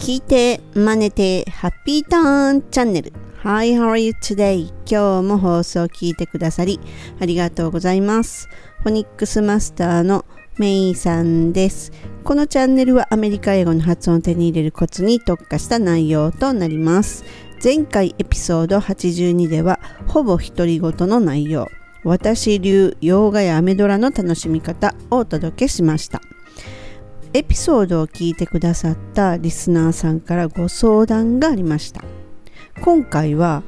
聞いて、真似て、ハッピーターンチャンネル。Hi, how are you today? 今日も放送を聞いてくださり、ありがとうございます。フォニックスマスターのメイさんです。このチャンネルはアメリカ英語の発音を手に入れるコツに特化した内容となります。前回エピソード82では、ほぼ独り言の内容、私流洋画やアメドラの楽しみ方をお届けしました。エピソードを聞いてくださったリスナーさんからご相談がありました今回は、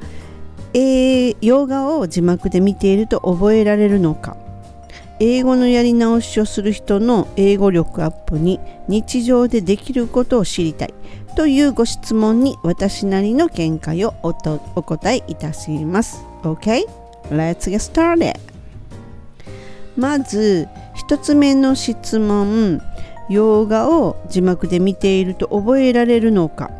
え、洋画を字幕で見ていると覚えられるのか英語のやり直しをする人の英語力アップに日常でできることを知りたいというご質問に私なりの見解をお答えいたします。OK? Let's get started! まず1つ目の質問洋画を字幕で見ていると覚えられるのか。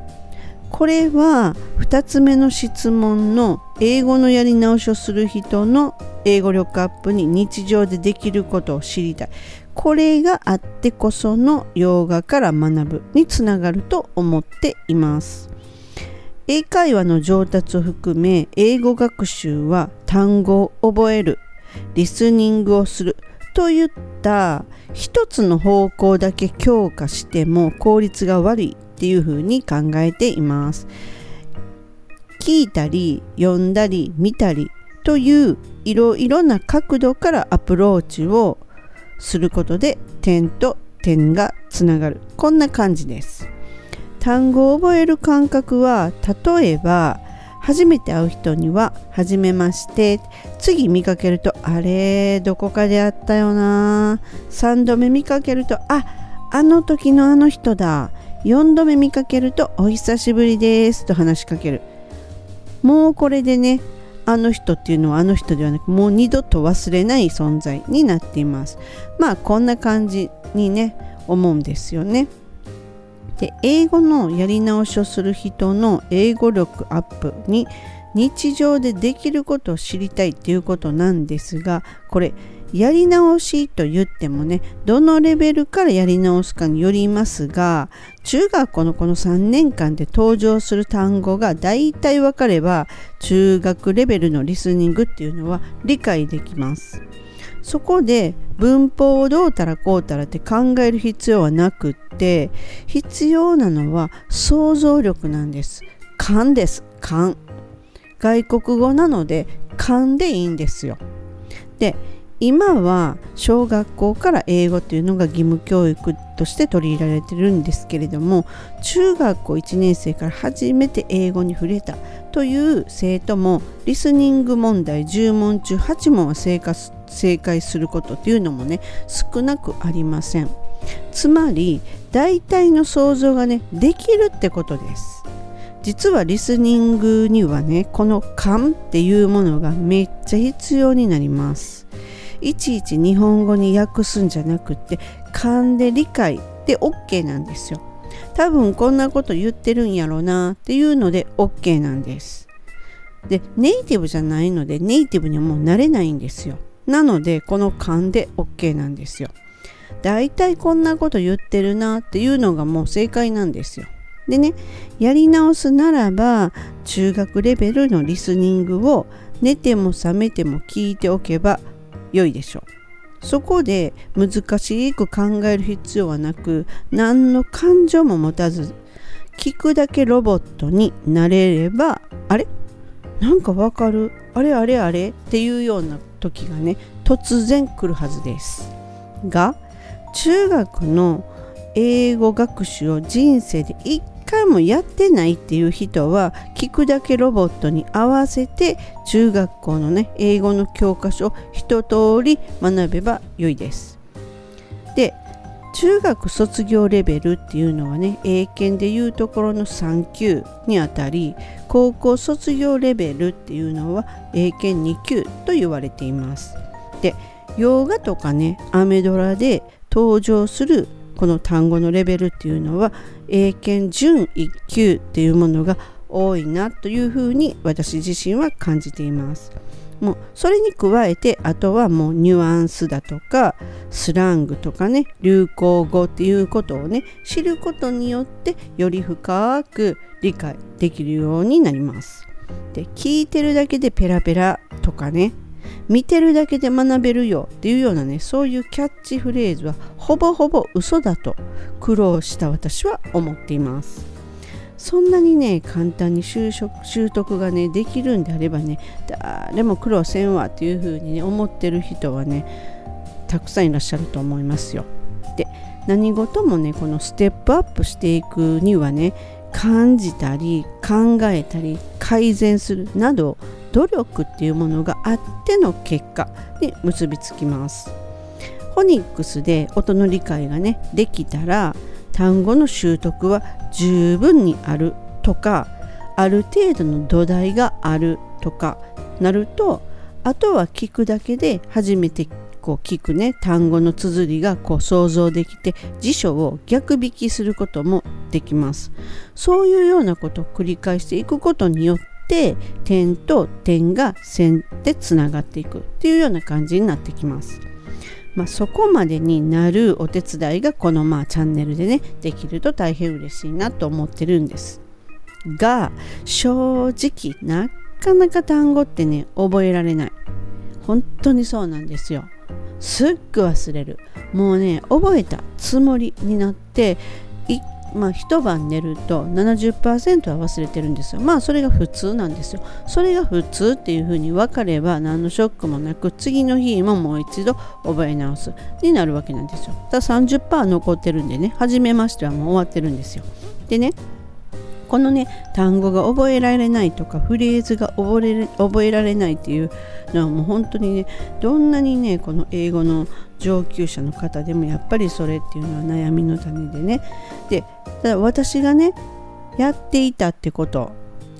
これは2つ目の質問の英語のやり直しをする人の英語力アップに日常でできることを知りたい。これがあってこその洋画から学ぶにつながると思っています。英会話の上達を含め英語学習は単語を覚えるリスニングをするといった一つの方向だけ強化しても効率が悪いっていうふうに考えています。聞いたり読んだり見たりといういろいろな角度からアプローチをすることで点と点がつながるこんな感じです単語を覚える感覚は例えば初めて会う人には「はじめまして」次見かけると「あれどこかで会ったよな」3度目見かけると「ああの時のあの人だ」4度目見かけると「お久しぶりです」と話しかける。もうこれでねあの人っていうのはあの人ではなくもう二度と忘れない存在になっています。まあこんな感じにね思うんですよね。で英語のやり直しをする人の英語力アップに日常でできることを知りたいっていうことなんですがこれやり直しと言ってもねどのレベルからやり直すかによりますが中学校のこの3年間で登場する単語が大体分かれば中学レベルのリスニングっていうのは理解できます。そこで文法をどうたらこうたらって考える必要はなくって必要なのは想像力なんです。勘です。勘。外国語なので勘でいいんですよ。で今は小学校から英語というのが義務教育として取り入れられてるんですけれども中学校1年生から初めて英語に触れたという生徒もリスニング問題10問中8問は正解正解することっていうのもね少なくありません。つまり大体の想像がねできるってことです。実はリスニングにはねこの勘っていうものがめっちゃ必要になります。いちいち日本語に訳すんじゃなくって勘で理解で OK なんですよ。多分こんなこと言ってるんやろなっていうので OK なんです。でネイティブじゃないのでネイティブにはもうなれないんですよ。なのでこの勘で OK なんですよ。大体こんなこと言ってるなっていうのがもう正解なんですよ。でねやり直すならば中学レベルのリスニングを寝ても覚めても聞いておけば良いでしょう。そこで難しく考える必要はなく何の感情も持たず聞くだけロボットになれればあれ？なんかわかる？あれあれあれ？っていうような時がね突然来るはずです。が中学の英語学習を人生で一回もやってないっていう人は聞くだけロボットに合わせて中学校のね英語の教科書を一通り学べば良いです。中学卒業レベルっていうのはね英検でいうところの3級にあたり高校卒業レベルっていうのは英検2級と言われています。で洋画とかねアメドラで登場するこの単語のレベルっていうのは英検準1級っていうものが多いなというふうに私自身は感じています。もうそれに加えてあとはもうニュアンスだとかスラングとかね流行語っていうことをね知ることによってより深く理解できるようになります。で聞いてるだけでペラペラとかね見てるだけで学べるよっていうようなねそういうキャッチフレーズはほぼほぼ嘘だと苦労した私は思っています。そんなにね簡単に就職習得がねできるんであればね誰も苦労せんわっていうふうにね思ってる人はねたくさんいらっしゃると思いますよ。で何事もねこのステップアップしていくにはね感じたり考えたり改善するなど努力っていうものがあっての結果に結びつきます。ホニックスで音の理解がねできたら単語の習得は十分にあるとかある程度の土台があるとかなるとあとは聞くだけで初めてこう聞くね単語の綴りがこう想像できて辞書を逆引きすることもできます。そういうようなことを繰り返していくことによって点と点が線でつながっていくっていうような感じになってきます。まあ、そこまでになるお手伝いがこのまあチャンネルでねできると大変嬉しいなと思ってるんです。が正直なかなか単語ってね覚えられない。本当にそうなんですよ。すっごい忘れる。もうね覚えたつもりになってまあ、一晩寝ると70%は忘れてるんですよ。まあそれが普通なんですよ。それが普通っていうふうに分かれば何のショックもなく次の日ももう一度覚え直すになるわけなんですよ。ただ30%残ってるんでね、初めましてはもう終わってるんですよ。でね、このね単語が覚えられないとかフレーズが覚え覚えられないっていうのはもう本当にねどんなにねこの英語の上級者の方でもやっぱりそれっていうのは悩みの種でねでただ私がねやっていたってこと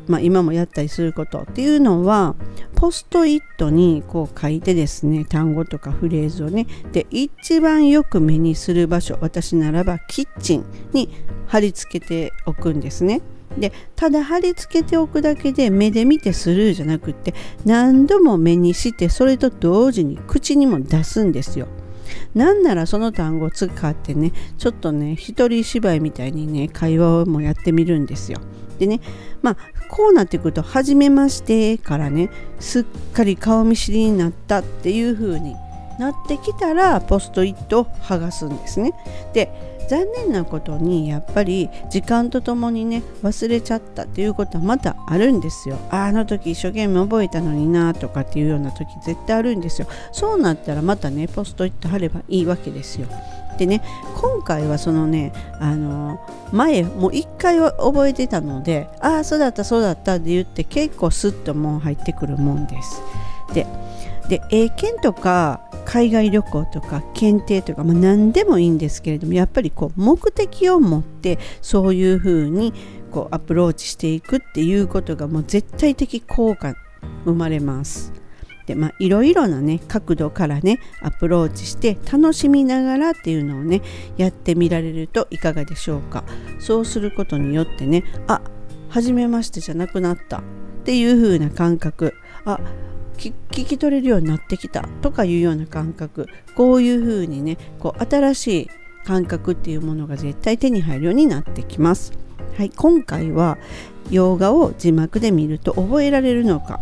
まあ、今もやったりすることっていうのはポストイットにこう書いてですね単語とかフレーズをねで一番よく目にする場所私ならばキッチンに貼り付けておくんですね。でただ貼り付けておくだけで目で見てスルーじゃなくって何度も目にしてそれと同時に口にも出すんですよ。なんならその単語を使ってねちょっとね一人芝居みたいにね会話もやってみるんですよ。でねまあこうなってくると「はじめまして」からねすっかり顔見知りになったっていう風になってきたらポストイットを剥がすんですね。で残念なことにやっぱり時間とともにね忘れちゃったっていうことはまたあるんですよ。あの時一生懸命覚えたのになとかっていうような時絶対あるんですよ。そうなったらまたねポストイット貼ればいいわけですよ。でね今回はそのねあの前もう1回は覚えてたのでああそうだったそうだったって言って結構スッともう入ってくるもんです。でで英検とか海外旅行とか検定とか、まあ、何でもいいんですけれどもやっぱりこう目的を持ってそういうふうにこうアプローチしていくっていうことがもう絶対的効果生まれます。でまあいろいろなね角度からねアプローチして楽しみながらっていうのをねやってみられるといかがでしょうか。そうすることによってねあ初めましてじゃなくなった。っていう風な感覚。あ聞き取れるようになってきたとかいうような感覚こういうふうにねこう新しい感覚っていうものが絶対手に入るようになってきます。はい、今回は洋画を字幕で見ると覚えられるのか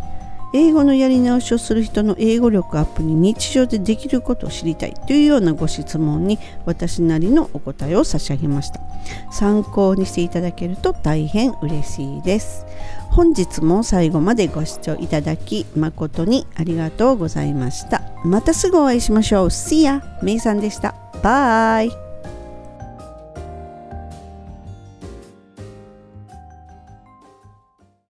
英語のやり直しをする人の英語力アップに日常でできることを知りたいというようなご質問に私なりのお答えを差し上げました。参考にしていただけると大変嬉しいです。本日も最後までご視聴いただき誠にありがとうございました。またすぐお会いしましょう。See ya! めいさんでした。バイ。